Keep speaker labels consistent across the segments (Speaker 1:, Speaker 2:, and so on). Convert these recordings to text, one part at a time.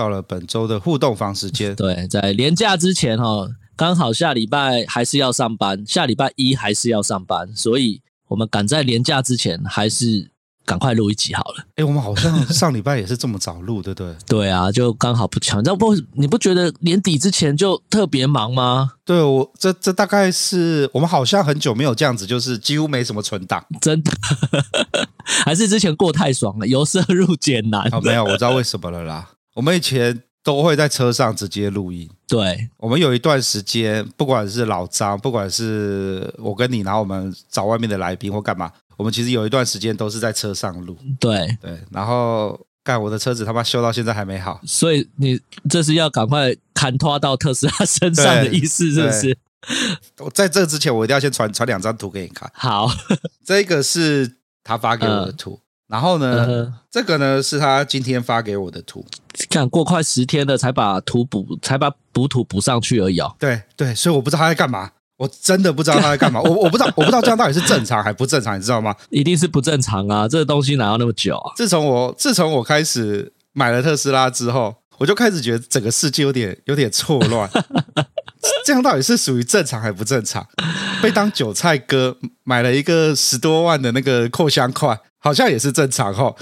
Speaker 1: 到了本周的互动房时间，
Speaker 2: 对，在年假之前哈，刚好下礼拜还是要上班，下礼拜一还是要上班，所以我们赶在年假之前，还是赶快录一集好了。
Speaker 1: 哎、欸，我们好像上礼拜也是这么早录，对不对？
Speaker 2: 对啊，就刚好不巧，那不你不觉得年底之前就特别忙吗？
Speaker 1: 对，我这这大概是我们好像很久没有这样子，就是几乎没什么存档，
Speaker 2: 真的，还是之前过太爽了，由奢入俭难。
Speaker 1: 哦，没有，我知道为什么了啦。我们以前都会在车上直接录音。
Speaker 2: 对，
Speaker 1: 我们有一段时间，不管是老张，不管是我跟你，然后我们找外面的来宾或干嘛，我们其实有一段时间都是在车上录。
Speaker 2: 对
Speaker 1: 对，然后干我的车子他妈修到现在还没好，
Speaker 2: 所以你这是要赶快砍拖到特斯拉身上的意思是不是？
Speaker 1: 我在这之前，我一定要先传传两张图给你看。
Speaker 2: 好，
Speaker 1: 这个是他发给我的图。嗯然后呢，嗯、这个呢是他今天发给我的图，
Speaker 2: 看过快十天了才把图补，才把补土补上去而已哦。
Speaker 1: 对对，所以我不知道他在干嘛，我真的不知道他在干嘛，我我不知道，我不知道这样到底是正常还不正常，你知道吗？
Speaker 2: 一定是不正常啊，这个东西哪要那么久啊？
Speaker 1: 自从我自从我开始买了特斯拉之后，我就开始觉得整个世界有点有点错乱，这样到底是属于正常还不正常？被当韭菜割，买了一个十多万的那个扩香块。好像也是正常齁，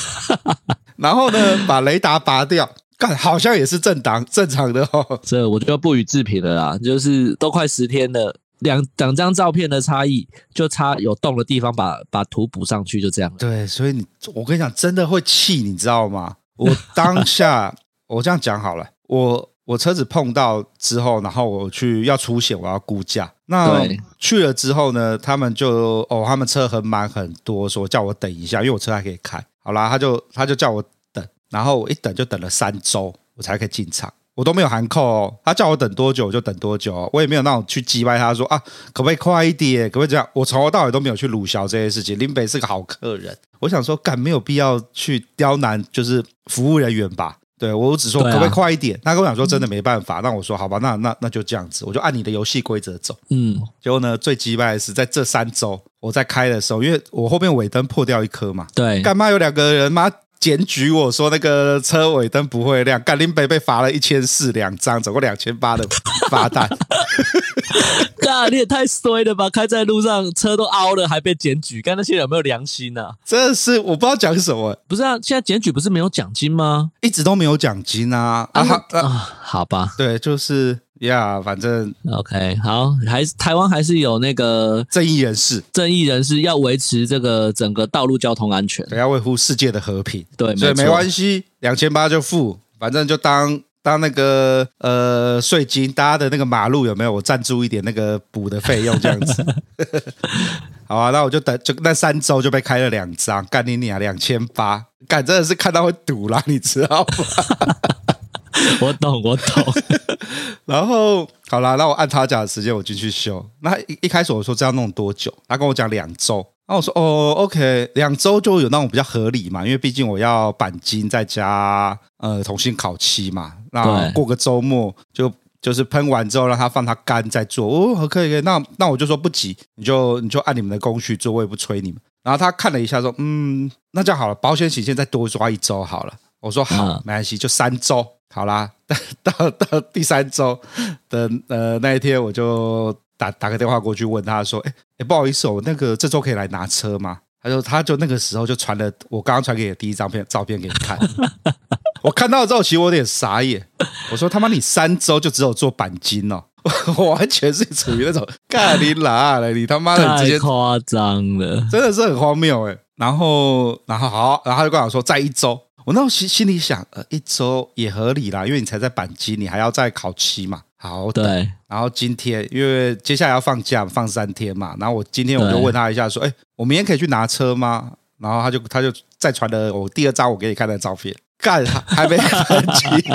Speaker 1: 然后呢，把雷达拔掉，干好像也是正当正常的哦。
Speaker 2: 这我就不予置评了啦，就是都快十天了，两两张照片的差异，就差有洞的地方把，把把图补上去，就这样。
Speaker 1: 对，所以你我跟你讲，真的会气，你知道吗？我当下 我这样讲好了，我。我车子碰到之后，然后我去要出险，我要估价。那去了之后呢，他们就哦，他们车很满很多，说叫我等一下，因为我车还可以开。好啦，他就他就叫我等，然后我一等就等了三周，我才可以进场。我都没有含扣哦，他叫我等多久我就等多久，我也没有那种去击败他说啊，可不可以快一点，可不可以这样？我从头到尾都没有去鲁小这些事情。林北是个好客人，我想说干没有必要去刁难，就是服务人员吧。对，我只说可不可以快一点？啊、他跟我讲说真的没办法，那我说好吧，那那那就这样子，我就按你的游戏规则走。嗯，结果呢，最击败的是在这三周我在开的时候，因为我后面尾灯破掉一颗嘛，
Speaker 2: 对，
Speaker 1: 干嘛有两个人妈检举我说那个车尾灯不会亮，干林北被罚了一千四两张，总共两千八的 罚单。
Speaker 2: 嘎，你也太衰了吧！开在路上车都凹了，还被检举，干那些人有没有良心呢、啊？
Speaker 1: 真的是我不知道讲什么。
Speaker 2: 不是啊，现在检举不是没有奖金吗？
Speaker 1: 一直都没有奖金啊！啊，啊，啊，
Speaker 2: 啊好吧，
Speaker 1: 对，就是呀，反正
Speaker 2: OK，好，还是台湾还是有那个
Speaker 1: 正义人士，
Speaker 2: 正义人士要维持这个整个道路交通安全，
Speaker 1: 要维护世界的和平。
Speaker 2: 对，
Speaker 1: 所以没关系，两千八就付，反正就当。当那个呃税金，大家的那个马路有没有我赞助一点那个补的费用这样子？好啊，那我就等，就那三周就被开了两张，干你娘两千八，干真的是看到会堵啦，你知道吗？
Speaker 2: 我懂，我懂。
Speaker 1: 然后好啦，那我按他讲的时间我进去修。那一一开始我说这要弄多久？他跟我讲两周。那我说哦，OK，两周就有那种比较合理嘛，因为毕竟我要钣金再加呃重新烤漆嘛，那过个周末就就是喷完之后让它放它干再做哦，可以可以，那那我就说不急，你就你就按你们的工序做，我也不催你们。然后他看了一下说，嗯，那这样好了，保险起见再多抓一周好了。我说好，嗯、没关系，就三周好啦。到 到第三周的呃那一天我就。打打个电话过去问他说：“哎哎，不好意思哦，我那个这周可以来拿车吗？”他说他就那个时候就传了我刚刚传给你的第一张片照片给你看。我看到之后，其实我有点傻眼。我说他妈，你三周就只有做钣金哦，我完全是处于那种干你哪了，你他妈的直接
Speaker 2: 夸张了，
Speaker 1: 真的是很荒谬哎。然后，然后好，然后他就跟我说再一周。我那时候心心里想，呃，一周也合理啦，因为你才在板机，你还要再考期嘛。好，对。然后今天因为接下来要放假，放三天嘛。然后我今天我就问他一下，说，哎，我明天可以去拿车吗？然后他就他就再传了我第二张我给你看的照片。干还没来及，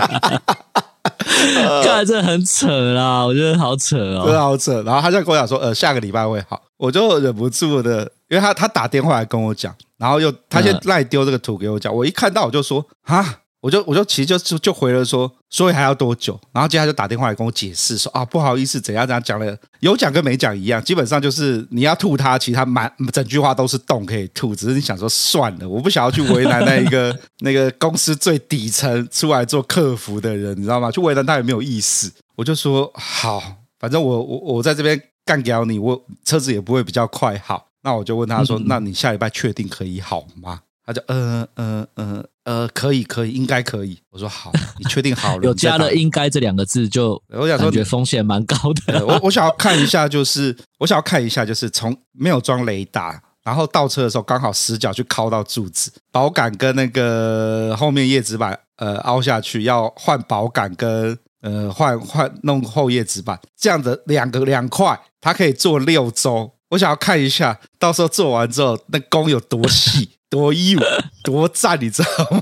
Speaker 2: 干这很扯啦，我觉得好扯哦，
Speaker 1: 真的好扯。然后他就跟我讲说，呃，下个礼拜会好，我就忍不住的，因为他他打电话来跟我讲，然后又他先赖丢这个图给我讲，我一看到我就说啊。我就我就其实就就就回了说，所以还要多久？然后接下来就打电话来跟我解释说啊，不好意思，怎样怎样讲了，有讲跟没讲一样，基本上就是你要吐他，其实他满整句话都是洞可以吐，只是你想说算了，我不想要去为难那一个 那个公司最底层出来做客服的人，你知道吗？去为难他也没有意思。我就说好，反正我我我在这边干掉你，我车子也不会比较快好。那我就问他说，那你下礼拜确定可以好吗？他就嗯嗯嗯呃，可以可以，应该可以。我说好，你确定好了？
Speaker 2: 有加了“应该”这两个字，就我想说，觉得风险蛮高的。
Speaker 1: 我我想要看一下，就是我想要看一下，就是从没有装雷达，然后倒车的时候刚好死角去靠到柱子，保杆跟那个后面叶子板呃凹下去，要换保杆跟呃换换弄后叶子板，这样的两个两块，它可以做六周。我想要看一下，到时候做完之后那工有多细。多硬多赞，你知道吗？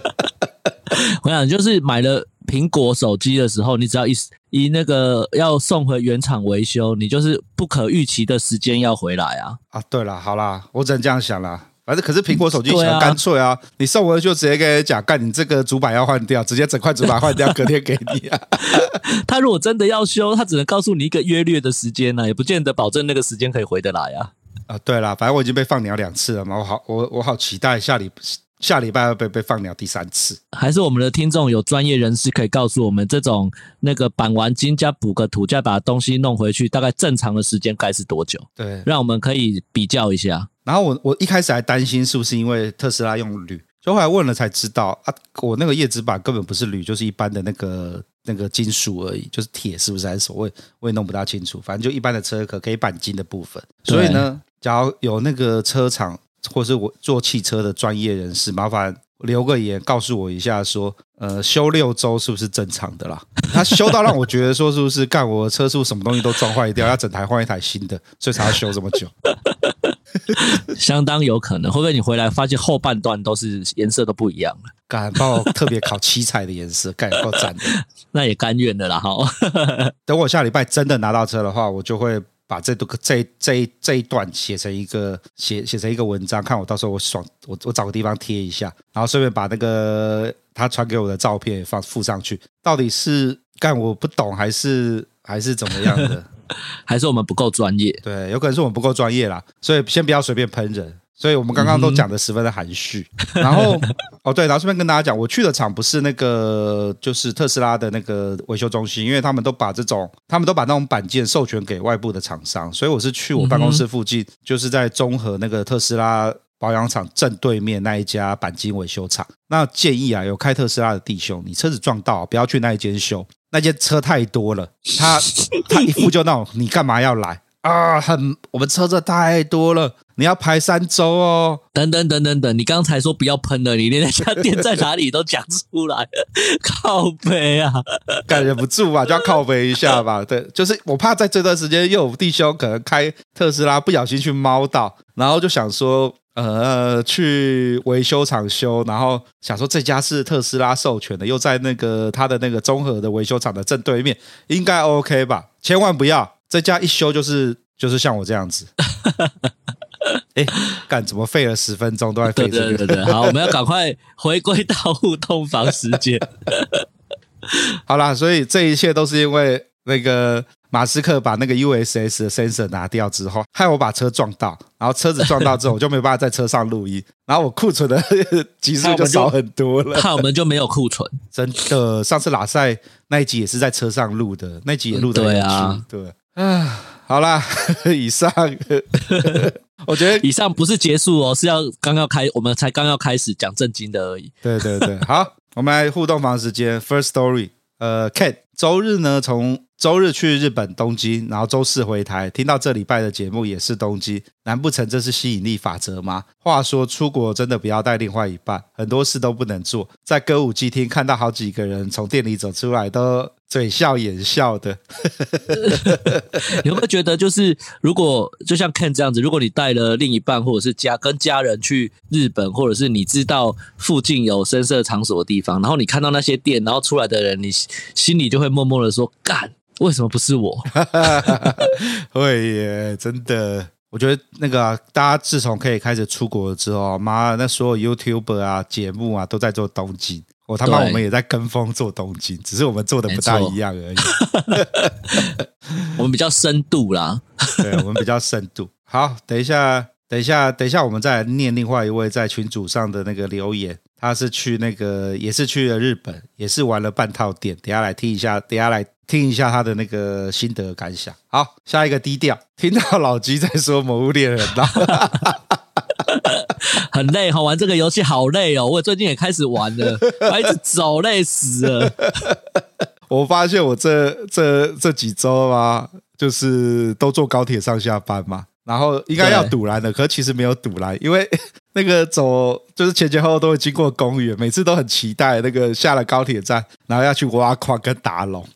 Speaker 2: 我想就是买了苹果手机的时候，你只要一一那个要送回原厂维修，你就是不可预期的时间要回来啊！
Speaker 1: 啊，对了，好啦，我只能这样想啦。反正可是苹果手机很干脆啊，你送回就直接跟人讲，干你这个主板要换掉，直接整块主板换掉，隔天给你啊。
Speaker 2: 他如果真的要修，他只能告诉你一个约略的时间呢、啊，也不见得保证那个时间可以回得来啊。
Speaker 1: 啊，对了，反正我已经被放鸟两次了嘛，我好，我我好期待下礼下礼拜要被被放鸟第三次。
Speaker 2: 还是我们的听众有专业人士可以告诉我们，这种那个板完金加补个土，再把东西弄回去，大概正常的时间该是多久？
Speaker 1: 对，
Speaker 2: 让我们可以比较一下。
Speaker 1: 然后我我一开始还担心是不是因为特斯拉用铝，就后来问了才知道啊，我那个叶子板根本不是铝，就是一般的那个那个金属而已，就是铁是不是还是什么？我也我也弄不大清楚，反正就一般的车壳可以钣金的部分，所以呢。假如有那个车厂，或是我做汽车的专业人士，麻烦留个言告诉我一下，说，呃，修六周是不是正常的啦？他修到让我觉得说，是不是干我的车速什么东西都撞坏掉，要整台换一台新的，所以才要修这么久？
Speaker 2: 相当有可能，会不会你回来发现后半段都是颜色都不一样了？
Speaker 1: 敢帮我特别考七彩的颜色，干够赞的，
Speaker 2: 那也甘愿的啦。哈，
Speaker 1: 等我下礼拜真的拿到车的话，我就会。把这都这这这一段写成一个写写成一个文章，看我到时候我爽，我我找个地方贴一下，然后顺便把那个他传给我的照片也放附上去。到底是干我不懂，还是还是怎么样的？
Speaker 2: 还是我们不够专业？
Speaker 1: 对，有可能是我们不够专业啦，所以先不要随便喷人。所以我们刚刚都讲的十分的含蓄，然后哦对，然后顺便跟大家讲，我去的厂不是那个就是特斯拉的那个维修中心，因为他们都把这种他们都把那种板件授权给外部的厂商，所以我是去我办公室附近，就是在综合那个特斯拉保养厂正对面那一家钣金维修厂。那建议啊，有开特斯拉的弟兄，你车子撞到不要去那一间修，那间车太多了，他他一副就闹你干嘛要来？啊，很，我们车子太多了，你要排三周哦。
Speaker 2: 等等等等等，你刚才说不要喷了，你连那家店在哪里都讲出来了，靠北啊，
Speaker 1: 感觉不住吧，就要靠北一下吧。对，就是我怕在这段时间又有弟兄可能开特斯拉不小心去猫到，然后就想说，呃，去维修厂修，然后想说这家是特斯拉授权的，又在那个他的那个综合的维修厂的正对面，应该 OK 吧？千万不要。这家一修就是就是像我这样子，哎，干怎么费了十分钟都在费这个？
Speaker 2: 对对对对，好，我们要赶快回归到互动房时间。
Speaker 1: 好啦，所以这一切都是因为那个马斯克把那个 USS 的 sensor 拿掉之后，害我把车撞到，然后车子撞到之后，我就没办法在车上录音，然后我库存的集数就少很多了。
Speaker 2: 看我们就没有库存，
Speaker 1: 真的。上次拉塞那一集也是在车上录的，那集也录的很
Speaker 2: 对啊，
Speaker 1: 对。啊，好啦，以上我觉得
Speaker 2: 以上不是结束哦，是要刚要开，我们才刚要开始讲正经的而已。
Speaker 1: 对对对，好，我们来互动房时间，First Story，呃，Ken，周日呢从。周日去日本东京，然后周四回台。听到这礼拜的节目也是东京，难不成这是吸引力法则吗？话说出国真的不要带另外一半，很多事都不能做。在歌舞伎厅看到好几个人从店里走出来，都嘴笑眼笑的。
Speaker 2: 你 有没有觉得，就是如果就像 Ken 这样子，如果你带了另一半或者是家跟家人去日本，或者是你知道附近有深色场所的地方，然后你看到那些店，然后出来的人，你心里就会默默的说干。为什么不是我？
Speaker 1: 会耶，真的。我觉得那个、啊、大家自从可以开始出国了之后，妈，那所有 YouTuber 啊、节目啊都在做东京。我他妈，我们也在跟风做东京，只是我们做的不大一样而已。
Speaker 2: 我们比较深度啦，
Speaker 1: 对，我们比较深度。好，等一下，等一下，等一下，我们再来念另外一位在群组上的那个留言。他是去那个，也是去了日本，也是玩了半套店。等下来听一下，等下来。听一下他的那个心得感想。好，下一个低调。听到老吉在说《某物猎人》，
Speaker 2: 很累，好玩这个游戏好累哦。我最近也开始玩了，我一直走，累死了。
Speaker 1: 我发现我这这这几周啊，就是都坐高铁上下班嘛。然后应该要堵拦的，可是其实没有堵拦，因为 那个走就是前前后后都会经过公园，每次都很期待那个下了高铁站，然后要去挖矿跟打龙。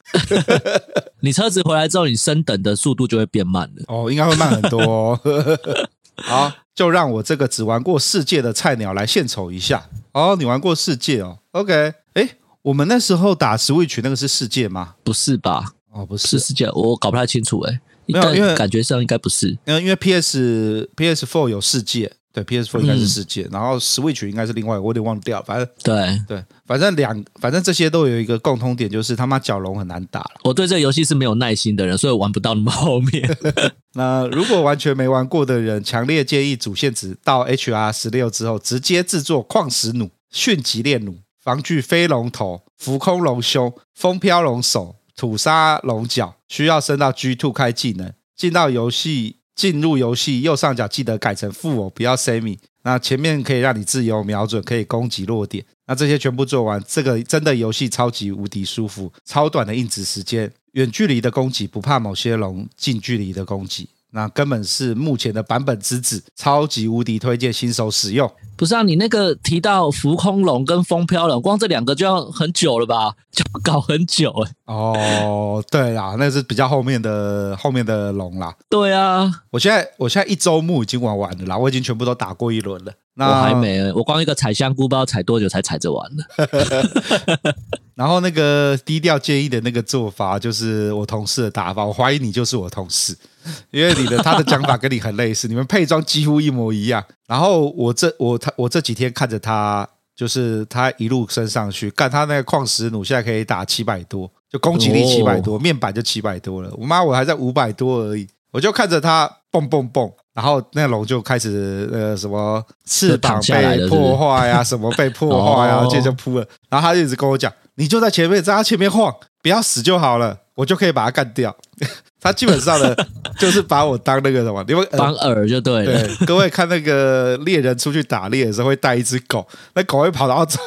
Speaker 2: 你车子回来之后，你升等的速度就会变慢了。
Speaker 1: 哦，应该会慢很多哦。好，就让我这个只玩过世界的菜鸟来献丑一下。哦，你玩过世界哦？OK，哎，我们那时候打 Switch 那个是世界吗？
Speaker 2: 不是吧？
Speaker 1: 哦，不是，
Speaker 2: 是世界，我搞不太清楚哎。
Speaker 1: 没有，因为
Speaker 2: 感觉上应该不是，
Speaker 1: 因为因为 P S P S Four 有世界，对 P S Four 应该是世界，嗯、然后 Switch 应该是另外，我有点忘掉，反正
Speaker 2: 对
Speaker 1: 对，反正两反正这些都有一个共通点，就是他妈角龙很难打。
Speaker 2: 我对这个游戏是没有耐心的人，所以我玩不到那么后面。
Speaker 1: 那如果完全没玩过的人，强烈建议主线值到 H R 十六之后，直接制作矿石弩、迅疾猎弩、防具飞龙头、浮空龙胸、风飘龙手。土沙龙角需要升到 G two 开技能，进到游戏，进入游戏右上角记得改成负偶，不要 semi。那前面可以让你自由瞄准，可以攻击落点。那这些全部做完，这个真的游戏超级无敌舒服，超短的硬直时间，远距离的攻击不怕某些龙近距离的攻击。那根本是目前的版本之子，超级无敌推荐新手使用。
Speaker 2: 不是啊，你那个提到浮空龙跟风飘龙，光这两个就要很久了吧？就要搞很久哎。
Speaker 1: 哦，对啦，那是比较后面的后面的龙啦。
Speaker 2: 对啊，
Speaker 1: 我现在我现在一周目已经玩完了啦，我已经全部都打过一轮了。那
Speaker 2: 我还没，我光一个采香菇，不知道采多久才采着完了。
Speaker 1: 然后那个低调建议的那个做法，就是我同事的打法，我怀疑你就是我同事。因为你的他的讲法跟你很类似，你们配装几乎一模一样。然后我这我他我这几天看着他，就是他一路升上去，干他那个矿石弩现在可以打七百多，就攻击力七百多，面板就七百多了。我妈我还在五百多而已，我就看着他蹦蹦蹦，然后那龙就开始呃什么翅膀被破坏呀，什么被破坏呀，接着就扑了。然后他就一直跟我讲，你就在前面，在他前面晃，不要死就好了，我就可以把他干掉。他基本上呢，就是把我当那个什么，因为
Speaker 2: 当饵就对了。
Speaker 1: 对，各位看那个猎人出去打猎的时候会带一只狗，那狗会跑到这，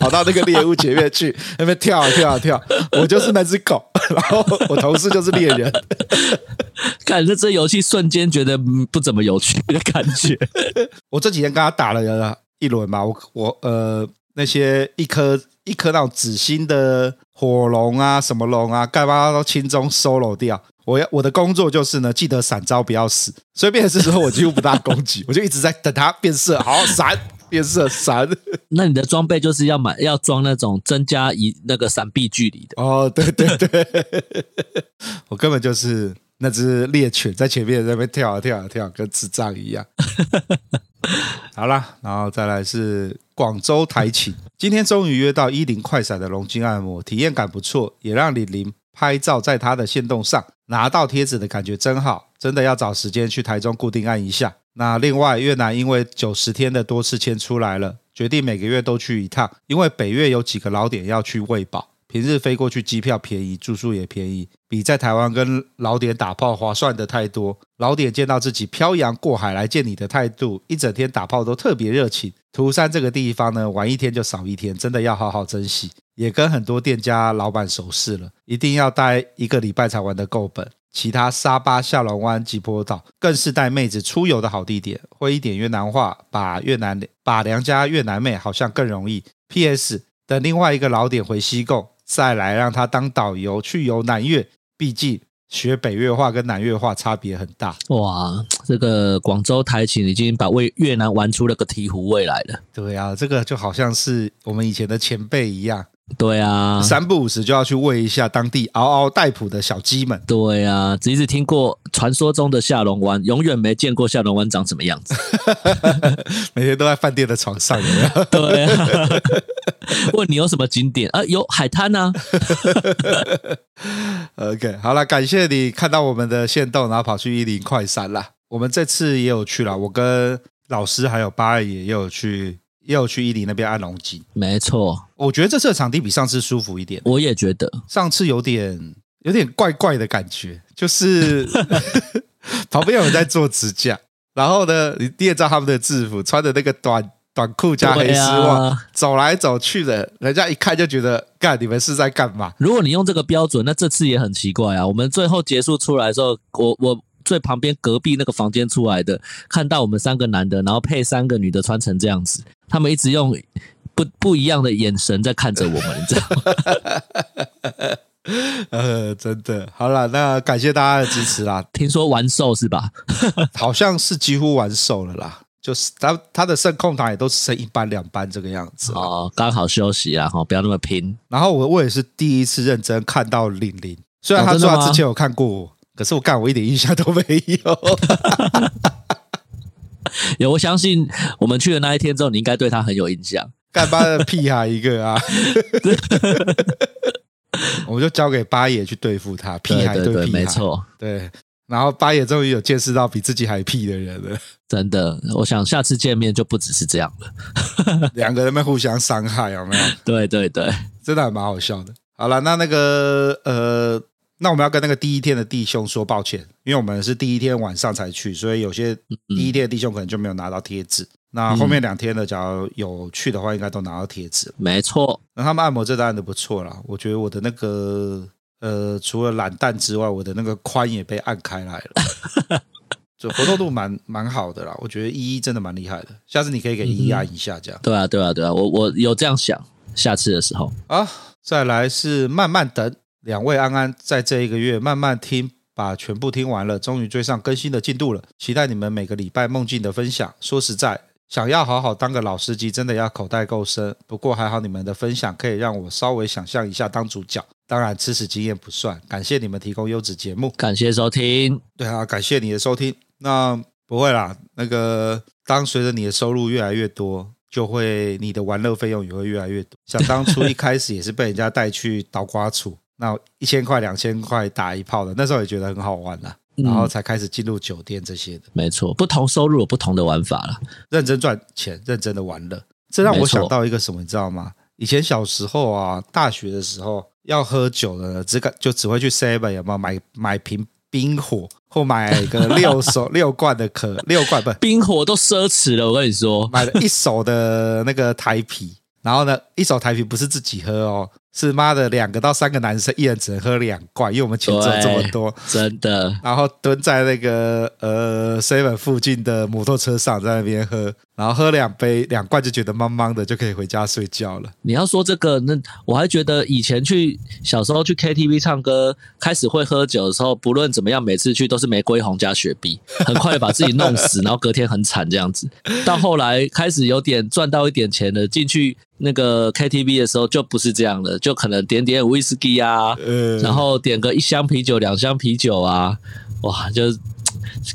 Speaker 1: 跑到那个猎物前面去，那边跳啊跳啊跳。我就是那只狗，然后我同事就是猎人。
Speaker 2: 看这这游戏瞬间觉得不怎么有趣的感觉。
Speaker 1: 我这几天跟他打了一轮嘛，我我呃那些一颗一颗那种紫心的火龙啊，什么龙啊，干嘛都轻松 solo 掉。我要我的工作就是呢，记得闪招不要死，所以变色之后我几乎不大攻击，我就一直在等它变色，好闪变色闪。
Speaker 2: 那你的装备就是要买要装那种增加一那个闪避距离的
Speaker 1: 哦，对对对，我根本就是那只猎犬在前面在那边跳啊跳啊跳，跟智障一样。好啦，然后再来是广州台琴，今天终于约到一零快闪的龙筋按摩，体验感不错，也让李林拍照在他的线动上。拿到贴纸的感觉真好，真的要找时间去台中固定按一下。那另外，越南因为九十天的多次签出来了，决定每个月都去一趟，因为北越有几个老点要去喂饱。平日飞过去机票便宜，住宿也便宜，比在台湾跟老点打炮划算的太多。老点见到自己漂洋过海来见你的态度，一整天打炮都特别热情。涂山这个地方呢，玩一天就少一天，真的要好好珍惜。也跟很多店家老板熟识了，一定要待一个礼拜才玩得够本。其他沙巴、下龙湾、吉坡岛更是带妹子出游的好地点。会一点越南话，把越南把良家越南妹好像更容易。P.S. 等另外一个老点回西贡，再来让他当导游去游南越。毕竟学北越话跟南越话差别很大。
Speaker 2: 哇，这个广州台勤已经把为越南玩出了个醍醐味来了。
Speaker 1: 对啊，这个就好像是我们以前的前辈一样。
Speaker 2: 对啊，
Speaker 1: 三不五时就要去喂一下当地嗷嗷待哺的小鸡们。
Speaker 2: 对啊，只是听过传说中的下龙湾，永远没见过下龙湾长什么样子。
Speaker 1: 每天都在饭店的床上，有？
Speaker 2: 对啊。问你有什么景点啊？有海滩呢、
Speaker 1: 啊。OK，好了，感谢你看到我们的线动，然后跑去一零快闪啦。我们这次也有去了，我跟老师还有八爷也有去。也有去伊犁那边按龙筋，
Speaker 2: 没错，
Speaker 1: 我觉得这次的场地比上次舒服一点。
Speaker 2: 我也觉得
Speaker 1: 上次有点有点怪怪的感觉，就是 旁边有人在做指甲，然后呢，你你也知道他们的制服，穿的那个短短裤加黑丝袜，啊、走来走去的，人家一看就觉得，干你们是在干嘛？
Speaker 2: 如果你用这个标准，那这次也很奇怪啊。我们最后结束出来的时候，我我。最旁边隔壁那个房间出来的，看到我们三个男的，然后配三个女的穿成这样子，他们一直用不不一样的眼神在看着我们，你知道吗？
Speaker 1: 呃，真的，好了，那感谢大家的支持啦。
Speaker 2: 听说完售是吧？
Speaker 1: 好像是几乎完售了啦，就是他他的剩空档也都是剩一班两班这个样子
Speaker 2: 哦，刚好休息啊，哈，不要那么拼。
Speaker 1: 然后我我也是第一次认真看到玲玲，虽然他说他之前有看过我。可是我干，我一点印象都没有。
Speaker 2: 有，我相信我们去的那一天之后，你应该对他很有印象。
Speaker 1: 干巴的屁孩一个啊！我们就交给八爷去对付他，屁孩对屁孩，对对对，没错。对，然后八爷终于有见识到比自己还屁的人了。
Speaker 2: 真的，我想下次见面就不只是这样了。
Speaker 1: 两个人们互相伤害，有没有？
Speaker 2: 对对对，
Speaker 1: 真的还蛮好笑的。好了，那那个呃。那我们要跟那个第一天的弟兄说抱歉，因为我们是第一天晚上才去，所以有些第一天的弟兄可能就没有拿到贴纸。那后面两天的，假如有去的话，应该都拿到贴纸。
Speaker 2: 没错，
Speaker 1: 那他们按摩这单的不错啦，我觉得我的那个呃，除了懒蛋之外，我的那个髋也被按开来了，就活动度蛮蛮好的啦。我觉得依依真的蛮厉害的，下次你可以给依依按一下，这样。
Speaker 2: 对啊，对啊，对啊，我我有这样想，下次的时候
Speaker 1: 啊，再来是慢慢等。两位安安在这一个月慢慢听，把全部听完了，终于追上更新的进度了。期待你们每个礼拜梦境的分享。说实在，想要好好当个老司机，真的要口袋够深。不过还好你们的分享可以让我稍微想象一下当主角。当然，吃屎经验不算。感谢你们提供优质节目，
Speaker 2: 感谢收听。
Speaker 1: 对啊，感谢你的收听。那不会啦，那个当随着你的收入越来越多，就会你的玩乐费用也会越来越多。想当初一开始也是被人家带去倒瓜处。那一千块、两千块打一炮的，那时候也觉得很好玩了，然后才开始进入酒店这些的。
Speaker 2: 没错，不同收入有不同的玩法了。
Speaker 1: 认真赚钱，认真的玩乐，这让我想到一个什么，你知道吗？以前小时候啊，大学的时候要喝酒的，只敢就只会去 Seven 有没有买买瓶冰火，或买个六 手六罐的可六罐不
Speaker 2: 冰火都奢侈了。我跟你说，
Speaker 1: 买了一手的那个台啤，然后呢，一手台啤不是自己喝哦。是妈的，两个到三个男生，一人只能喝两罐，因为我们钱只有这么多，
Speaker 2: 真的。
Speaker 1: 然后蹲在那个呃 seven 附近的摩托车上，在那边喝，然后喝两杯两罐就觉得茫茫的，就可以回家睡觉了。
Speaker 2: 你要说这个，那我还觉得以前去小时候去 KTV 唱歌，开始会喝酒的时候，不论怎么样，每次去都是玫瑰红加雪碧，很快就把自己弄死，然后隔天很惨这样子。到后来开始有点赚到一点钱了，进去。那个 KTV 的时候就不是这样的，就可能点点威士忌啊，嗯、然后点个一箱啤酒、两箱啤酒啊，哇，就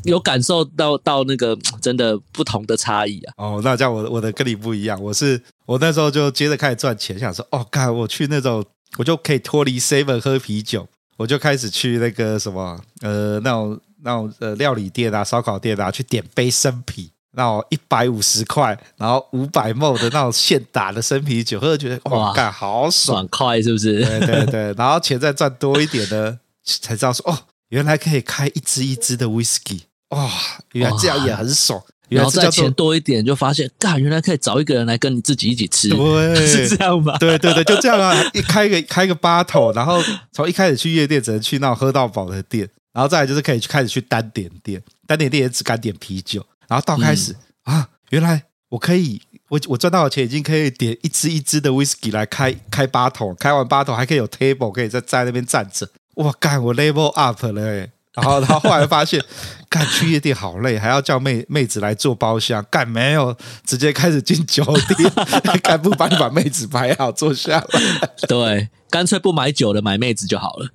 Speaker 2: 有感受到到那个真的不同的差异啊。
Speaker 1: 哦，那这样我我的跟你不一样，我是我那时候就接着开始赚钱，想说哦，干我去那种我就可以脱离 seven 喝啤酒，我就开始去那个什么呃那种那种呃料理店啊、烧烤店啊去点杯生啤。那种一百五十块，然后五百 ml 的那种现打的生啤酒，喝觉得哇，干好爽，
Speaker 2: 爽快是不是？
Speaker 1: 对对对，然后钱再赚多一点呢，才知道说哦，原来可以开一支一支的 whisky，哇，原来这样也很爽。
Speaker 2: 然后再钱多一点，就发现，干，原来可以找一个人来跟你自己一起吃，
Speaker 1: 对，
Speaker 2: 是这样吧？
Speaker 1: 对对对，就这样啊！一开个开个 bottle，然后从一开始去夜店只能去那种喝到饱的店，然后再来就是可以去开始去单点店，单点店也只敢点啤酒，然后到开始、嗯、啊，原来我可以，我我赚到的钱已经可以点一支一支的 whisky 来开开 bottle，开完 bottle 还可以有 table 可以在在那边站着，哇，干，我 level up 了哎！然后，然后后来发现，干去夜店好累，还要叫妹妹子来做包厢，干没有，直接开始进酒店，干不帮你把妹子排好坐下来，
Speaker 2: 对，干脆不买酒了，买妹子就好了。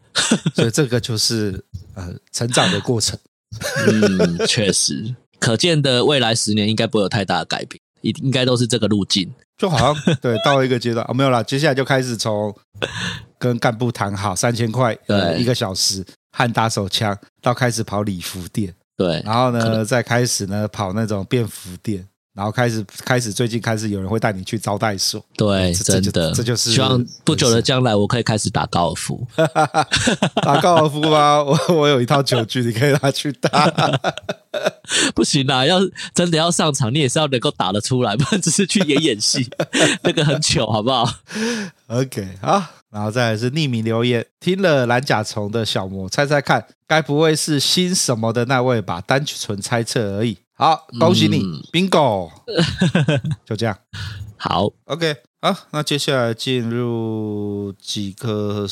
Speaker 1: 所以这个就是呃成长的过程。
Speaker 2: 嗯，确实，可见的未来十年应该不会有太大的改变，应应该都是这个路径。
Speaker 1: 就好像对到一个阶段啊、哦，没有啦，接下来就开始从跟干部谈好三千块一个小时。和打手枪到开始跑礼服店，
Speaker 2: 对，
Speaker 1: 然后呢，再开始呢跑那种便服店，然后开始开始最近开始有人会带你去招待所，
Speaker 2: 对，真的，
Speaker 1: 这就是
Speaker 2: 希望不久的将来我可以开始打高尔夫，
Speaker 1: 打高尔夫吗？我我有一套酒具，你可以拿去打。
Speaker 2: 不行啦，要真的要上场，你也是要能够打得出来，不然只是去演演戏，那个很糗，好不好
Speaker 1: ？OK，好。然后再来是匿名留言，听了蓝甲虫的小魔，猜猜看，该不会是新什么的那位吧？单纯猜测而已。好，恭喜你、嗯、，bingo，就这样。
Speaker 2: 好
Speaker 1: ，OK，好，那接下来进入几个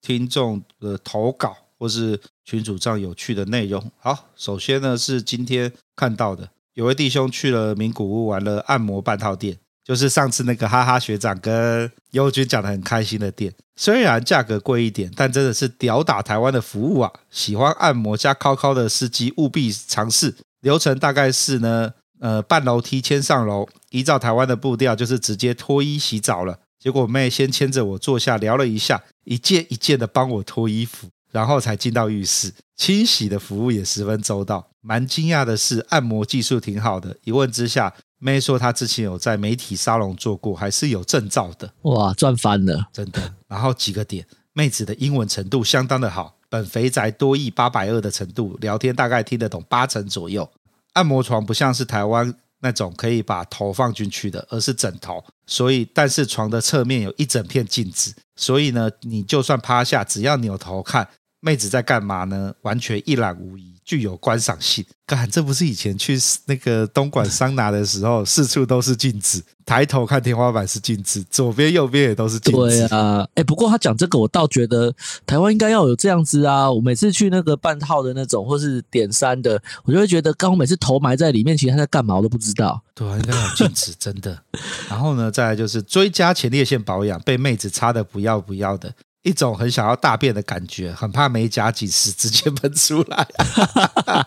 Speaker 1: 听众的投稿或是群组上有趣的内容。好，首先呢是今天看到的，有位弟兄去了名古屋玩了按摩半套店。就是上次那个哈哈学长跟优君讲的很开心的店，虽然价格贵一点，但真的是屌打台湾的服务啊！喜欢按摩加靠靠的司机务必尝试。流程大概是呢，呃，半楼梯牵上楼，依照台湾的步调就是直接脱衣洗澡了。结果妹先牵着我坐下聊了一下，一件一件的帮我脱衣服，然后才进到浴室，清洗的服务也十分周到。蛮惊讶的是，按摩技术挺好的。一问之下。妹说她之前有在媒体沙龙做过，还是有证照的。
Speaker 2: 哇，赚翻了，
Speaker 1: 真的。然后几个点，妹子的英文程度相当的好，本肥宅多益八百二的程度，聊天大概听得懂八成左右。按摩床不像是台湾那种可以把头放进去的，而是枕头，所以但是床的侧面有一整片镜子，所以呢，你就算趴下，只要扭头看。妹子在干嘛呢？完全一览无遗，具有观赏性。干，这不是以前去那个东莞桑拿的时候，四处都是镜子，抬头看天花板是镜子，左边右边也都是镜子。
Speaker 2: 对啊，哎，不过他讲这个，我倒觉得台湾应该要有这样子啊。我每次去那个半套的那种，或是点三的，我就会觉得，刚我每次头埋在里面，其实他在干嘛我都不知道。
Speaker 1: 对啊，应该有镜子，真的。然后呢，再来就是追加前列腺保养，被妹子擦的不要不要的。一种很想要大便的感觉，很怕没夹紧时 直接喷出来。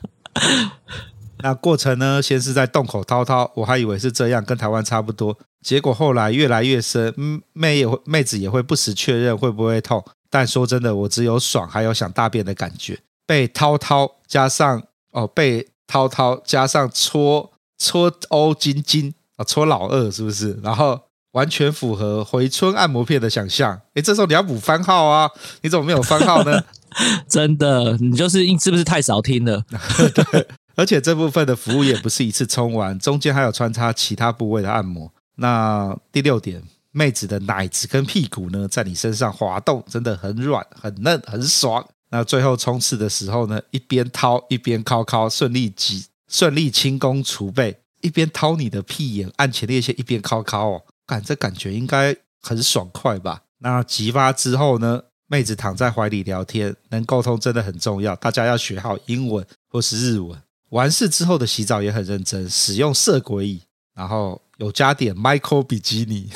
Speaker 1: 那过程呢？先是在洞口掏掏，我还以为是这样，跟台湾差不多。结果后来越来越深，妹也会妹子也会不时确认会不会痛。但说真的，我只有爽，还有想大便的感觉。被掏掏加上哦，被掏掏加上搓搓欧金金啊，搓老二是不是？然后。完全符合回春按摩片的想象。诶，这时候你要补番号啊？你怎么没有番号呢？
Speaker 2: 真的，你就是是不是太少听了？
Speaker 1: 对，而且这部分的服务也不是一次冲完，中间还有穿插其他部位的按摩。那第六点，妹子的奶子跟屁股呢，在你身上滑动，真的很软、很嫩、很爽。那最后冲刺的时候呢，一边掏一边敲敲，顺利挤顺利轻功储备，一边掏你的屁眼按前列腺，一边敲敲哦。感这感觉应该很爽快吧？那激发之后呢？妹子躺在怀里聊天，能沟通真的很重要。大家要学好英文或是日文。完事之后的洗澡也很认真，使用色鬼椅，然后有加点 Michael 比基尼。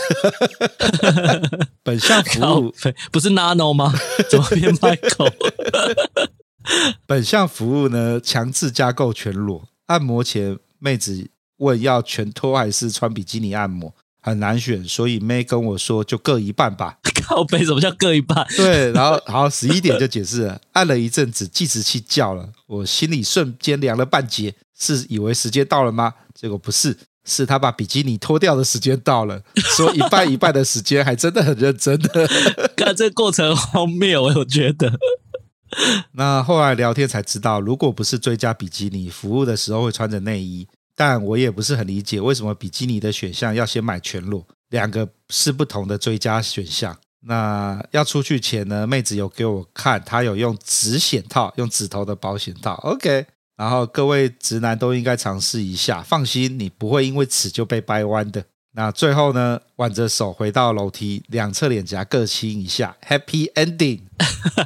Speaker 1: 本项服务
Speaker 2: 不是 Nano 吗？怎么变 Michael？
Speaker 1: 本项服务呢，强制加购全裸。按摩前，妹子问要全脱还是穿比基尼按摩。很难选，所以妹跟我说就各一半吧。
Speaker 2: 靠背，什么叫各一半？
Speaker 1: 对，然后好十一点就解释了，按了一阵子计时器叫了，我心里瞬间凉了半截。是以为时间到了吗？结果不是，是他把比基尼脱掉的时间到了，说一半一半的时间，还真的很认真的。
Speaker 2: 看这个过程荒谬，我觉得。
Speaker 1: 那后来聊天才知道，如果不是追加比基尼，服务的时候会穿着内衣。但我也不是很理解，为什么比基尼的选项要先买全裸，两个是不同的追加选项。那要出去前呢，妹子有给我看，她有用指险套，用指头的保险套。OK，然后各位直男都应该尝试一下，放心，你不会因为此就被掰弯的。那最后呢，挽着手回到楼梯，两侧脸颊各亲一下，Happy Ending，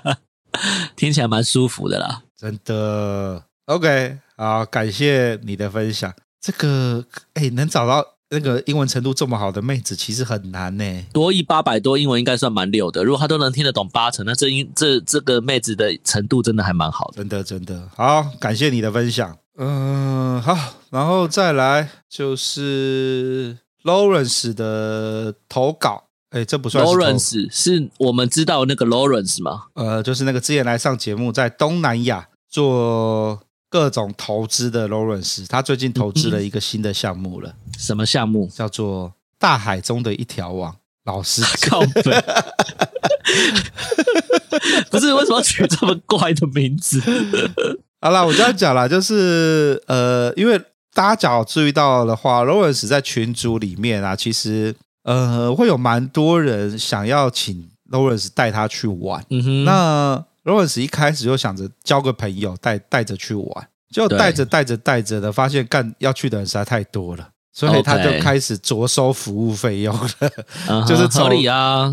Speaker 2: 听起来蛮舒服的啦，
Speaker 1: 真的。OK，好，感谢你的分享。这个哎，能找到。那个英文程度这么好的妹子其实很难呢。
Speaker 2: 多一八百多，英文应该算蛮溜的。如果她都能听得懂八成，那这英这这个妹子的程度真的还蛮好的。
Speaker 1: 真的真的好，感谢你的分享。嗯，好，然后再来就是 Lawrence 的投稿。哎，这不算是
Speaker 2: Lawrence 是我们知道那个 Lawrence 吗？
Speaker 1: 呃，就是那个之前来上节目，在东南亚做。各种投资的 Lawrence，他最近投资了一个新的项目了。
Speaker 2: 什么项目？
Speaker 1: 叫做《大海中的一条网》。老师
Speaker 2: 靠北，不是为什么要取这么怪的名字？
Speaker 1: 好了，我这样讲啦，就是呃，因为大家假如注意到的话，Lawrence 在群组里面啊，其实呃会有蛮多人想要请 Lawrence 带他去玩。嗯哼，那。罗文斯一开始就想着交个朋友，带带着去玩，就带着带着带着的，发现干要去的人实在太多了，所以他就开始着收服务费用了，okay. 就是从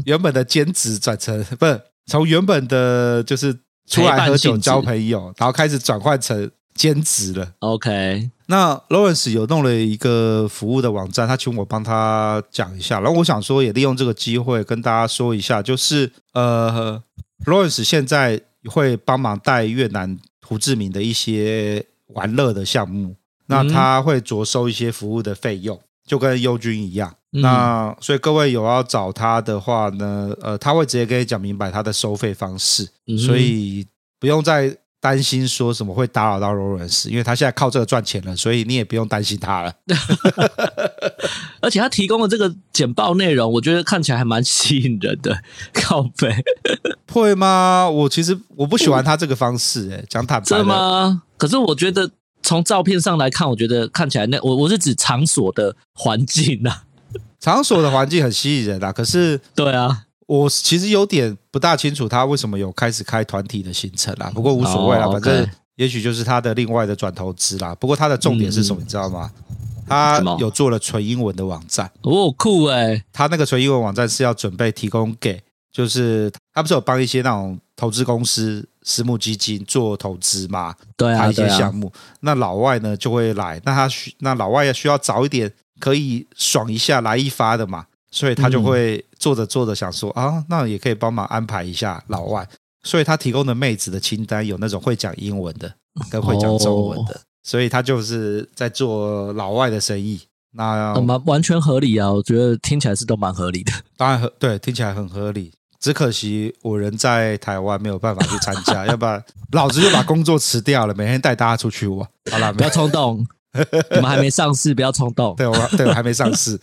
Speaker 1: 原本的兼职转成不是从原本的就是出来喝酒交朋友，然后开始转换成兼职了。
Speaker 2: OK，
Speaker 1: 那 Lawrence 有弄了一个服务的网站，他请我帮他讲一下，然后我想说也利用这个机会跟大家说一下，就是呃。Lawrence 现在会帮忙带越南胡志明的一些玩乐的项目，那他会着收一些服务的费用，就跟优君一样。那所以各位有要找他的话呢，呃，他会直接跟你讲明白他的收费方式，所以不用再担心说什么会打扰到 Lawrence，因为他现在靠这个赚钱了，所以你也不用担心他了。
Speaker 2: 而且他提供的这个简报内容，我觉得看起来还蛮吸引人的。靠背
Speaker 1: 会吗？我其实我不喜欢他这个方式，哎，讲坦白的
Speaker 2: 吗？可是我觉得从照片上来看，我觉得看起来那我我是指场所的环境啊，
Speaker 1: 场所的环境很吸引人啊。可是
Speaker 2: 对啊。
Speaker 1: 我其实有点不大清楚他为什么有开始开团体的行程啦，不过无所谓啦，反正也许就是他的另外的转投资啦。不过他的重点是什么，你知道吗？他有做了纯英文的网站
Speaker 2: 哦，酷诶，
Speaker 1: 他那个纯英文网站是要准备提供给，就是他不是有帮一些那种投资公司、私募基金做投资嘛？
Speaker 2: 对啊，
Speaker 1: 一些项目，那老外呢就会来，那他需那老外也需要找一点可以爽一下来一发的嘛。所以他就会做着做着想说啊，那也可以帮忙安排一下老外。所以他提供的妹子的清单有那种会讲英文的跟会讲中文的，所以他就是在做老外的生意。那
Speaker 2: 蛮完全合理啊，我觉得听起来是都蛮合理的。
Speaker 1: 当然合对，听起来很合理。只可惜我人在台湾没有办法去参加，要不然老子就把工作辞掉了，每天带大家出去玩。好了，
Speaker 2: 不要冲动，我们还没上市，不要冲动。
Speaker 1: 对，我对我还没上市。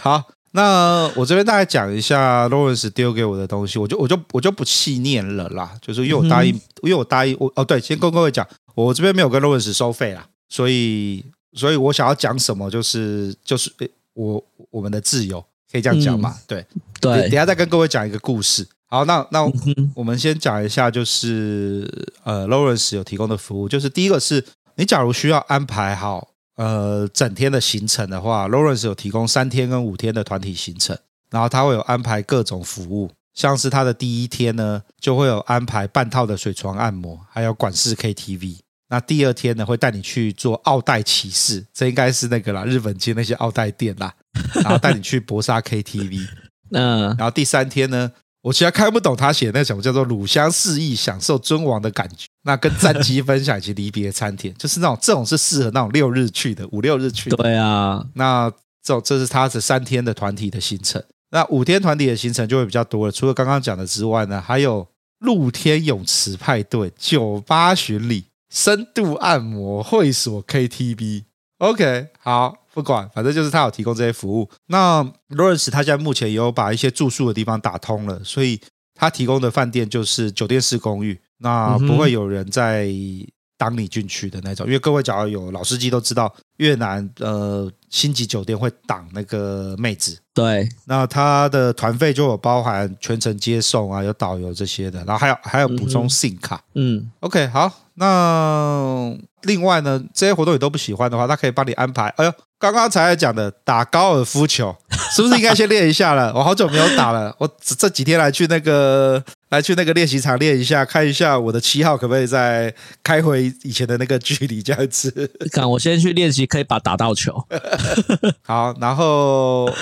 Speaker 1: 好。那我这边大概讲一下 Lawrence 丢给我的东西，我就我就我就不细念了啦。就是因为我答应，因为我答应我哦，对，先跟各位讲，我这边没有跟 Lawrence 收费啦，所以所以我想要讲什么，就是就是我我们的自由，可以这样讲嘛？对
Speaker 2: 对，
Speaker 1: 等下再跟各位讲一个故事。好，那那我们先讲一下，就是呃 Lawrence 有提供的服务，就是第一个是你假如需要安排好。呃，整天的行程的话，Lawrence 有提供三天跟五天的团体行程，然后他会有安排各种服务，像是他的第一天呢，就会有安排半套的水床按摩，还有管式 KTV。那第二天呢，会带你去做奥黛骑士，这应该是那个啦，日本街那些奥黛店啦，然后带你去搏杀 KTV。嗯，然后第三天呢？我其实看不懂他写的那种叫做“乳香四溢”，享受尊王的感觉。那跟战机分享以及离别餐厅，就是那种这种是适合那种六日去的，五六日去的。
Speaker 2: 对啊，
Speaker 1: 那这种这是他的三天的团体的行程。那五天团体的行程就会比较多了。除了刚刚讲的之外呢，还有露天泳池派对、酒吧巡礼、深度按摩会所 KTV。OK，好，不管，反正就是他有提供这些服务。那 Lawrence 他现在目前也有把一些住宿的地方打通了，所以他提供的饭店就是酒店式公寓，那不会有人在挡你进去的那种。因为各位假如有老司机都知道，越南呃星级酒店会挡那个妹子。
Speaker 2: 对，
Speaker 1: 那他的团费就有包含全程接送啊，有导游这些的，然后还有还有补充 SIM 卡。
Speaker 2: 嗯
Speaker 1: ，OK，好，那。另外呢，这些活动你都不喜欢的话，他可以帮你安排。哎呦，刚刚才讲的打高尔夫球，是不是应该先练一下了？我好久没有打了，我这几天来去那个来去那个练习场练一下，看一下我的七号可不可以再开回以前的那个距离这样子。
Speaker 2: 看，我先去练习，可以把打到球。
Speaker 1: 好，然后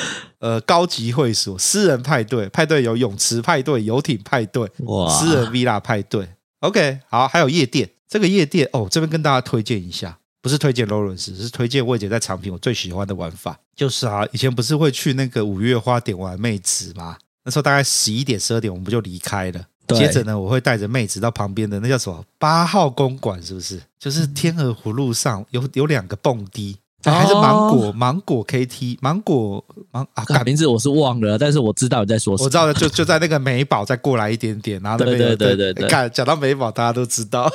Speaker 1: 呃，高级会所、私人派对，派对有泳池派对、游艇派对、哇，私人 villa 派对。OK，好，还有夜店。这个夜店哦，这边跟大家推荐一下，不是推荐 Lawrence，是推荐魏姐在长平我最喜欢的玩法，就是啊，以前不是会去那个五月花点玩妹子吗？那时候大概十一点、十二点，我们不就离开了。接着呢，我会带着妹子到旁边的那叫什么八号公馆，是不是？就是天鹅湖路上有有两个蹦迪。还是芒果芒果 KT 芒果芒啊，
Speaker 2: 改名字我是忘了，但是我知道你在说什么。
Speaker 1: 我知道，就就在那个美宝再过来一点点，然后那边
Speaker 2: 对对对对，
Speaker 1: 看讲到美宝，大家都知道，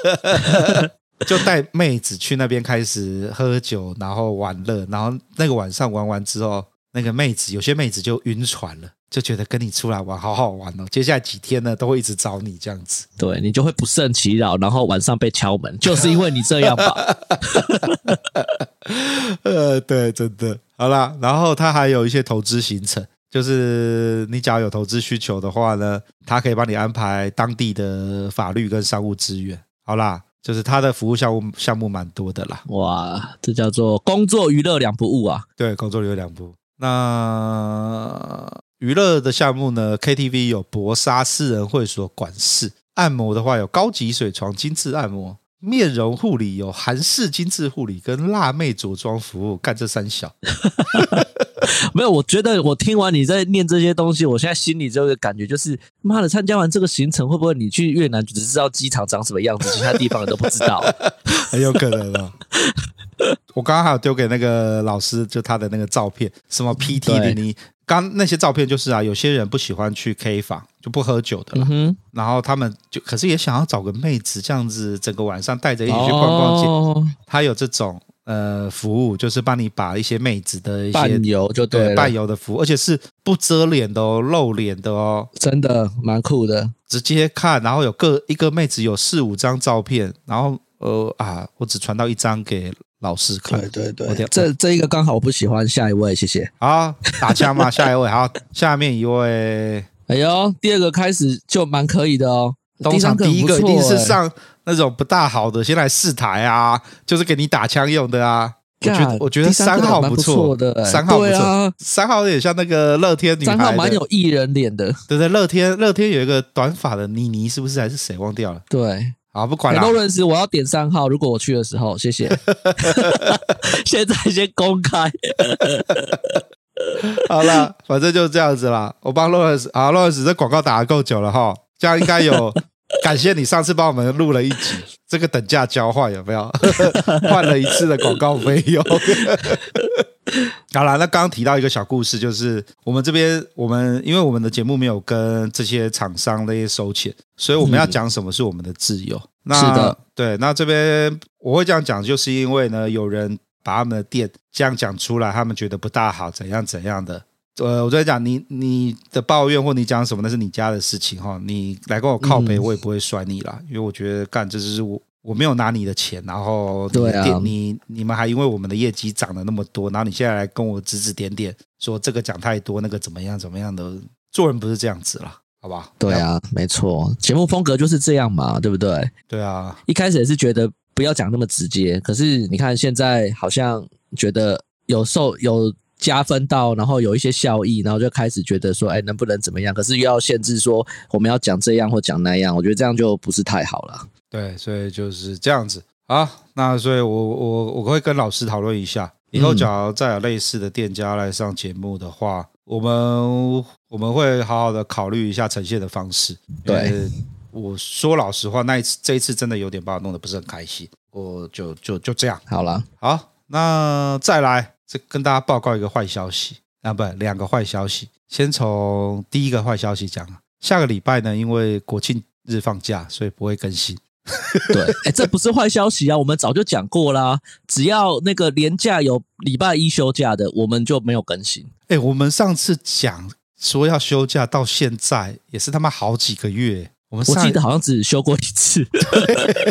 Speaker 1: 就带妹子去那边开始喝酒，然后玩乐，然后那个晚上玩完之后，那个妹子有些妹子就晕船了。就觉得跟你出来玩好好玩哦，接下来几天呢都会一直找你这样子，
Speaker 2: 对你就会不胜其扰，然后晚上被敲门，就是因为你这样吧。
Speaker 1: 呃，对，真的好啦，然后他还有一些投资行程，就是你只要有投资需求的话呢，他可以帮你安排当地的法律跟商务资源。好啦，就是他的服务项目项目蛮多的啦。
Speaker 2: 哇，这叫做工作娱乐两不误啊。
Speaker 1: 对，工作娱乐两不误。那。娱乐的项目呢？KTV 有博沙私人会所管事，按摩的话有高级水床精致按摩，面容护理有韩式精致护理跟辣妹着装服务。干这三小，
Speaker 2: 没有？我觉得我听完你在念这些东西，我现在心里就有个感觉，就是妈的，参加完这个行程，会不会你去越南只知道机场长什么样子，其他地方都不知道？
Speaker 1: 很有可能哦。我刚刚还有丢给那个老师，就他的那个照片，什么 PT 零一。刚那些照片就是啊，有些人不喜欢去 K 房，就不喝酒的了。嗯、然后他们就可是也想要找个妹子，这样子整个晚上带着一起去逛逛街。哦、他有这种呃服务，就是帮你把一些妹子的一些
Speaker 2: 伴游就对，
Speaker 1: 对伴游的服务，而且是不遮脸的哦，露脸的哦，
Speaker 2: 真的蛮酷的。
Speaker 1: 直接看，然后有个一个妹子有四五张照片，然后呃啊，我只传到一张给。老师看，
Speaker 2: 对对对，这这一个刚好我不喜欢，下一位，谢谢。
Speaker 1: 好，打枪嘛，下一位，好，下面一位，
Speaker 2: 哎呦，第二个开始就蛮可以的哦。
Speaker 1: 通常第一个一定是上那种不大好的，先来试台啊，就是给你打枪用的啊。我觉得我觉得三号不错的，三号不错，三号有点像那个乐天女孩，三号
Speaker 2: 蛮有艺人脸的，
Speaker 1: 对对，乐天乐天有一个短发的妮妮，是不是？还是谁？忘掉了？
Speaker 2: 对。
Speaker 1: 好，不管了。
Speaker 2: 劳伦斯，我要点三号。如果我去的时候，谢谢。现在先公开。
Speaker 1: 好了，反正就这样子啦。我帮洛伦斯，好，劳伦斯这广告打的够久了哈，这样应该有。感谢你上次帮我们录了一集，这个等价交换有没有？换了一次的广告费用。好啦，那刚刚提到一个小故事，就是我们这边，我们因为我们的节目没有跟这些厂商那些收钱，所以我们要讲什么是我们的自由。嗯、那是的，对，那这边我会这样讲，就是因为呢，有人把他们的店这样讲出来，他们觉得不大好，怎样怎样的。呃，我在讲你你的抱怨或你讲什么，那是你家的事情哈。你来跟我靠背，我也不会甩你啦，嗯、因为我觉得干这就是我我没有拿你的钱，然后你对啊，你你们还因为我们的业绩涨了那么多，然后你现在来跟我指指点点，说这个讲太多，那个怎么样怎么样的，做人不是这样子啦，好吧？
Speaker 2: 对啊，没错，节目风格就是这样嘛，对不对？
Speaker 1: 对啊，
Speaker 2: 一开始也是觉得不要讲那么直接，可是你看现在好像觉得有受有。加分到，然后有一些效益，然后就开始觉得说，哎，能不能怎么样？可是又要限制说，我们要讲这样或讲那样，我觉得这样就不是太好了。
Speaker 1: 对，所以就是这样子啊。那所以我我我会跟老师讨论一下，以后假如再有类似的店家来上节目的话，嗯、我们我们会好好的考虑一下呈现的方式。
Speaker 2: 对，
Speaker 1: 我说老实话，那一次这一次真的有点把我弄得不是很开心。我就就就这样
Speaker 2: 好了。
Speaker 1: 好，那再来，这跟大家报告一个坏消息啊，不，两个坏消息。先从第一个坏消息讲，下个礼拜呢，因为国庆日放假，所以不会更新。
Speaker 2: 对，哎、欸，这不是坏消息啊，我们早就讲过啦。只要那个年假有礼拜一休假的，我们就没有更新。
Speaker 1: 哎、欸，我们上次讲说要休假，到现在也是他妈好几个月。我们
Speaker 2: 我记得好像只休过一次，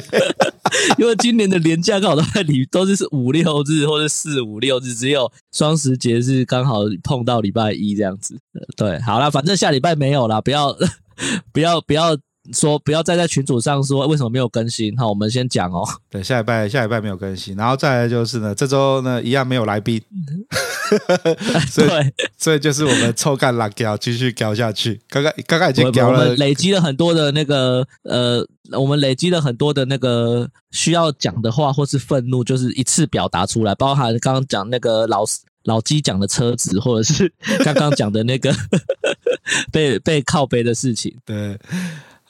Speaker 2: 因为今年的年假刚好都在里，都是五六日或者四五六日，只有双十节是刚好碰到礼拜一这样子。对，好啦，反正下礼拜没有啦，不要不要 不要。说不要再在群组上说为什么没有更新，好，我们先讲哦。
Speaker 1: 对，下礼拜下礼拜没有更新，然后再来就是呢，这周呢一样没有来宾，所以对所以就是我们臭干辣椒继续聊下去。刚刚刚刚已经聊了，我们
Speaker 2: 累积了很多的那个呃，我们累积了很多的那个需要讲的话或是愤怒，就是一次表达出来，包含刚刚讲那个老老鸡讲的车子，或者是 刚刚讲的那个 被被靠背的事情，
Speaker 1: 对。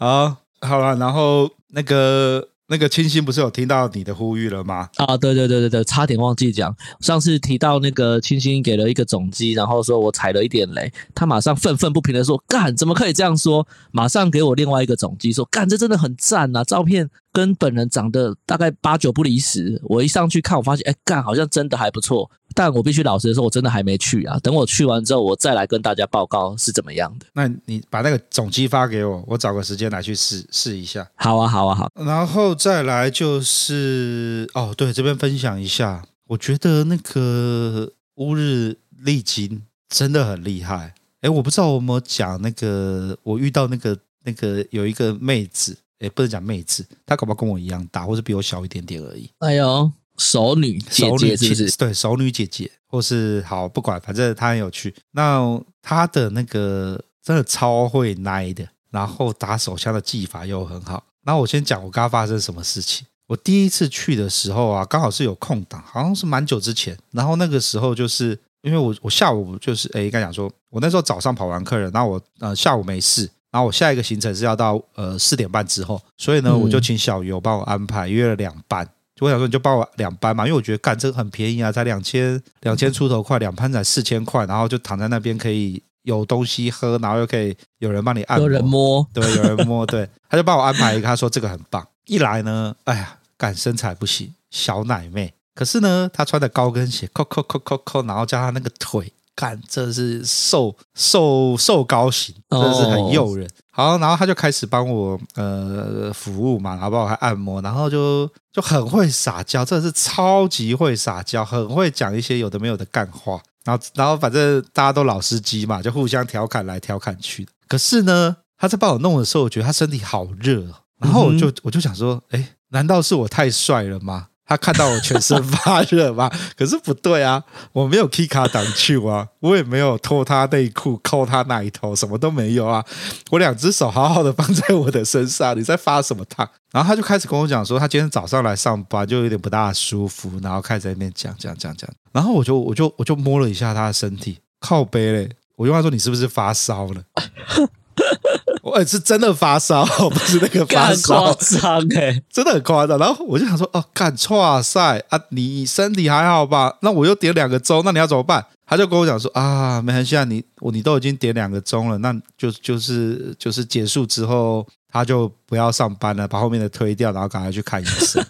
Speaker 1: 好，好了，然后那个那个清新不是有听到你的呼吁了吗？
Speaker 2: 啊，对对对对对，差点忘记讲，上次提到那个清新给了一个总机，然后说我踩了一点雷，他马上愤愤不平的说：“干，怎么可以这样说？”马上给我另外一个总机说：“干，这真的很赞呐，照片。”跟本人长得大概八九不离十，我一上去看，我发现，哎，干，好像真的还不错。但我必须老实的说，我真的还没去啊。等我去完之后，我再来跟大家报告是怎么样的。
Speaker 1: 那你把那个总机发给我，我找个时间来去试试一下。
Speaker 2: 好啊，好啊，好。
Speaker 1: 然后再来就是，哦，对，这边分享一下，我觉得那个乌日丽金真的很厉害。哎，我不知道我有没有讲那个，我遇到那个那个有一个妹子。也不能讲妹子，她搞不好跟我一样大，或是比我小一点点而已。
Speaker 2: 哎呦，熟女姐姐是不是？
Speaker 1: 对，熟女姐姐，或是好不管，反正她很有趣。那她的那个真的超会奶的，然后打手枪的技法又很好。那我先讲我刚刚发生什么事情。我第一次去的时候啊，刚好是有空档，好像是蛮久之前。然后那个时候就是因为我我下午就是哎，应该讲说，我那时候早上跑完客人，然后我呃下午没事。然后我下一个行程是要到呃四点半之后，所以呢，我就请小游帮我安排约了两班。就我想说，你就帮我两班嘛，因为我觉得干这个很便宜啊，才两千两千出头块，两班才四千块，然后就躺在那边可以有东西喝，然后又可以有人帮你按摩，
Speaker 2: 有人摸，
Speaker 1: 对，有人摸，对，他就帮我安排一个，他说这个很棒。一来呢，哎呀，干身材不行，小奶妹，可是呢，她穿的高跟鞋，扣扣扣扣扣，然后加他那个腿。看，这是瘦瘦瘦高型，真的是很诱人。好，然后他就开始帮我呃服务嘛，然后帮我还按摩，然后就就很会撒娇，真的是超级会撒娇，很会讲一些有的没有的干话。然后然后反正大家都老司机嘛，就互相调侃来调侃去。可是呢，他在帮我弄的时候，我觉得他身体好热，然后我就我就想说，哎，难道是我太帅了吗？他看到我全身发热吗？可是不对啊，我没有 K 卡挡去啊，我也没有脱他内裤、扣他奶头，什么都没有啊。我两只手好好的放在我的身上，你在发什么烫？然后他就开始跟我讲说，他今天早上来上班就有点不大舒服，然后开始在那边讲讲讲讲。然后我就我就我就摸了一下他的身体，靠背嘞。我用他说，你是不是发烧了？我也是真的发烧，不是那个发烧，
Speaker 2: 夸张哎，
Speaker 1: 真的很夸张。然后我就想说，哦，干，哇塞啊，你身体还好吧？那我又点两个钟，那你要怎么办？他就跟我讲说啊，没关系啊，你我你都已经点两个钟了，那就就是就是结束之后，他就不要上班了，把后面的推掉，然后赶快去看医生。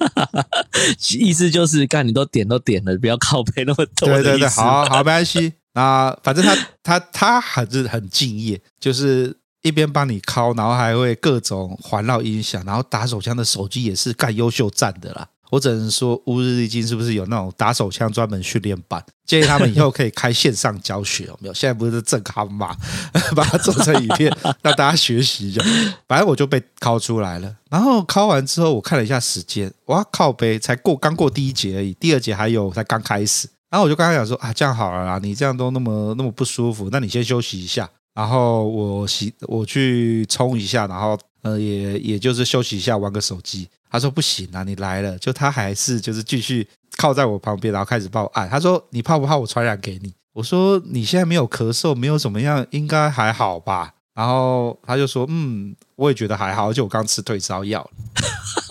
Speaker 2: 意思就是，干你都点都点了，不要靠背那么多。
Speaker 1: 对对对，好好没关系。那反正他他他还是很敬业，就是。一边帮你敲，然后还会各种环绕音响，然后打手枪的手机也是干优秀站的啦。我只能说乌日丽晶是不是有那种打手枪专门训练班？建议他们以后可以开线上教学，有没有？现在不是正夯嘛，把它做成影片让大家学习一下。反正我就被敲出来了，然后敲完之后，我看了一下时间，哇，靠北才过刚过第一节而已，第二节还有才刚开始。然后我就刚刚讲说啊，这样好了啦，你这样都那么那么不舒服，那你先休息一下。然后我洗，我去冲一下，然后呃，也也就是休息一下，玩个手机。他说不行啊，你来了，就他还是就是继续靠在我旁边，然后开始帮我。他说你怕不怕我传染给你？我说你现在没有咳嗽，没有怎么样，应该还好吧？然后他就说嗯，我也觉得还好，而且我刚吃退烧药。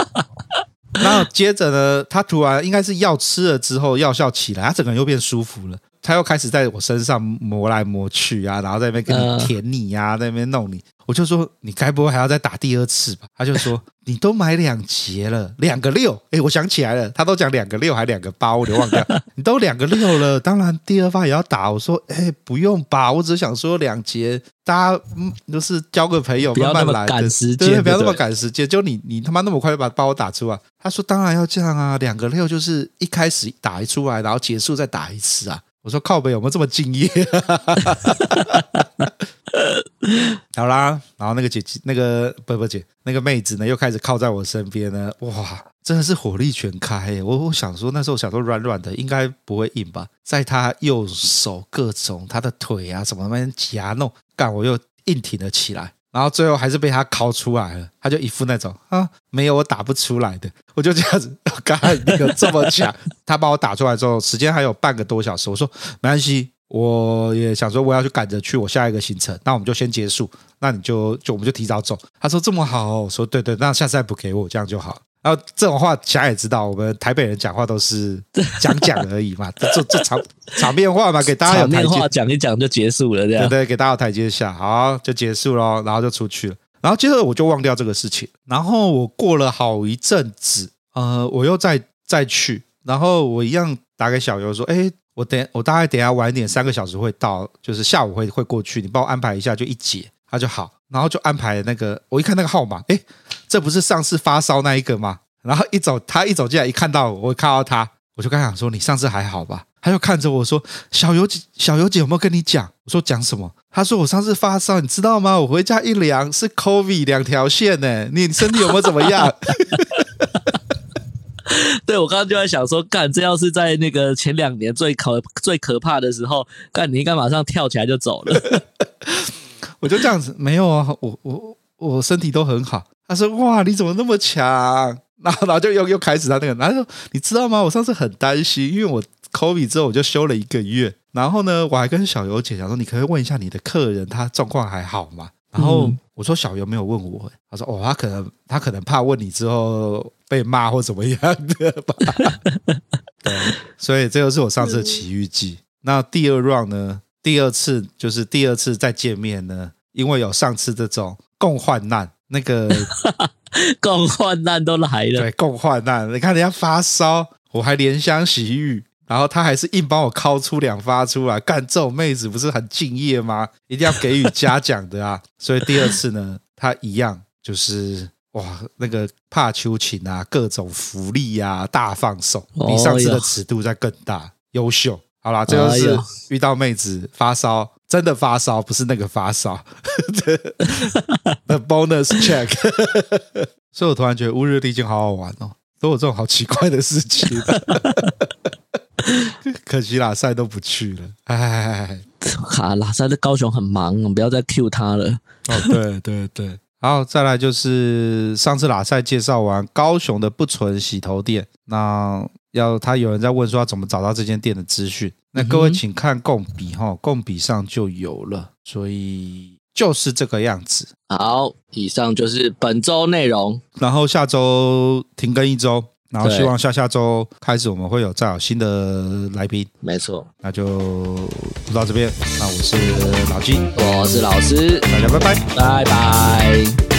Speaker 1: 然后接着呢，他突然应该是药吃了之后药效起来，他整个人又变舒服了。他又开始在我身上磨来磨去啊，然后在那边跟你舔你呀、啊，在那边弄你。我就说，你该不会还要再打第二次吧？他就说，你都买两节了，两个六。哎，我想起来了，他都讲两个六还两个八，我就忘掉。你都两个六了，当然第二发也要打。我说，哎，不用吧，我只想说两节，大家嗯，就是交个朋友，慢慢来，赶时间，对，不要那么赶时间。就你你他妈那么快就把把我打出来？他说，当然要这样啊，两个六就是一开始打一出来，然后结束再打一次啊。我说靠北有没有这么敬业？好啦，然后那个姐姐，那个不不姐，那个妹子呢，又开始靠在我身边呢。哇，真的是火力全开！我我想说，那时候想说软软的，应该不会硬吧？在她右手各种她的腿啊什么那边夹弄，干我又硬挺了起来。然后最后还是被他拷出来了，他就一副那种啊，没有我打不出来的，我就这样子，刚才那个这么强，他把我打出来之后，时间还有半个多小时，我说没关系，我也想说我要去赶着去我下一个行程，那我们就先结束，那你就就我们就提早走。他说这么好，我说对对，那下次再补给我，这样就好。然后这种话，想也知道，我们台北人讲话都是讲讲而已嘛，这这场场面话嘛，给大家有台
Speaker 2: 阶，讲一讲就结束了，这样。
Speaker 1: 对对，给大家有台阶下，好就结束了，然后就出去了，然后接着我就忘掉这个事情，然后我过了好一阵子，呃，我又再再去，然后我一样打给小游说，哎，我等我大概等下晚一点，三个小时会到，就是下午会会过去，你帮我安排一下，就一节，他就好。然后就安排那个，我一看那个号码，哎，这不是上次发烧那一个吗？然后一走，他一走进来，一看到我，我看到他，我就跟他讲说：“你上次还好吧？”他就看着我说：“小游姐，小游姐有没有跟你讲？”我说：“讲什么？”他说：“我上次发烧，你知道吗？我回家一量是 COVID 两条线呢。你身体有没有怎么样？”
Speaker 2: 对，我刚刚就在想说，干，这要是在那个前两年最可最可怕的时候，干，你应该马上跳起来就走了。
Speaker 1: 我就这样子，没有啊，我我我身体都很好。他说：“哇，你怎么那么强？” 然后然后就又又开始他那个，然后说：“你知道吗？我上次很担心，因为我 COVID 之后我就休了一个月。然后呢，我还跟小游姐讲说，你可以问一下你的客人，他状况还好吗？”然后我说：“小游没有问我。”他说：“哦，他可能他可能怕问你之后被骂或怎么样的吧。”对，所以这就是我上次的奇遇记。那第二 round 呢？第二次就是第二次再见面呢，因为有上次这种共患难，那个
Speaker 2: 共患难都来了，
Speaker 1: 对，共患难。你看人家发烧，我还怜香惜玉，然后他还是硬帮我敲出两发出来，干这种妹子不是很敬业吗？一定要给予嘉奖的啊！所以第二次呢，他一样就是哇，那个怕秋情啊，各种福利啊，大放送，比上次的尺度再更大，优秀。好啦，这就是遇到妹子发烧，真的发烧，不是那个发烧。The bonus check。所以我突然觉得乌日丽景好好玩哦，都有这种好奇怪的事情。可惜喇赛都不去了，哎，
Speaker 2: 哈，喇赛在高雄很忙，我们不要再 cue 他了。
Speaker 1: 哦，对对对，好，再来就是上次喇赛介绍完高雄的不纯洗头店，那。要他有人在问说要怎么找到这间店的资讯，那各位请看共笔哈，共笔上就有了，所以就是这个样子。
Speaker 2: 好，以上就是本周内容，
Speaker 1: 然后下周停更一周，然后希望下下周开始我们会有再有新的来宾。
Speaker 2: 没错，
Speaker 1: 那就就到这边，那我是老金，
Speaker 2: 我是老师，
Speaker 1: 大家拜拜，
Speaker 2: 拜拜。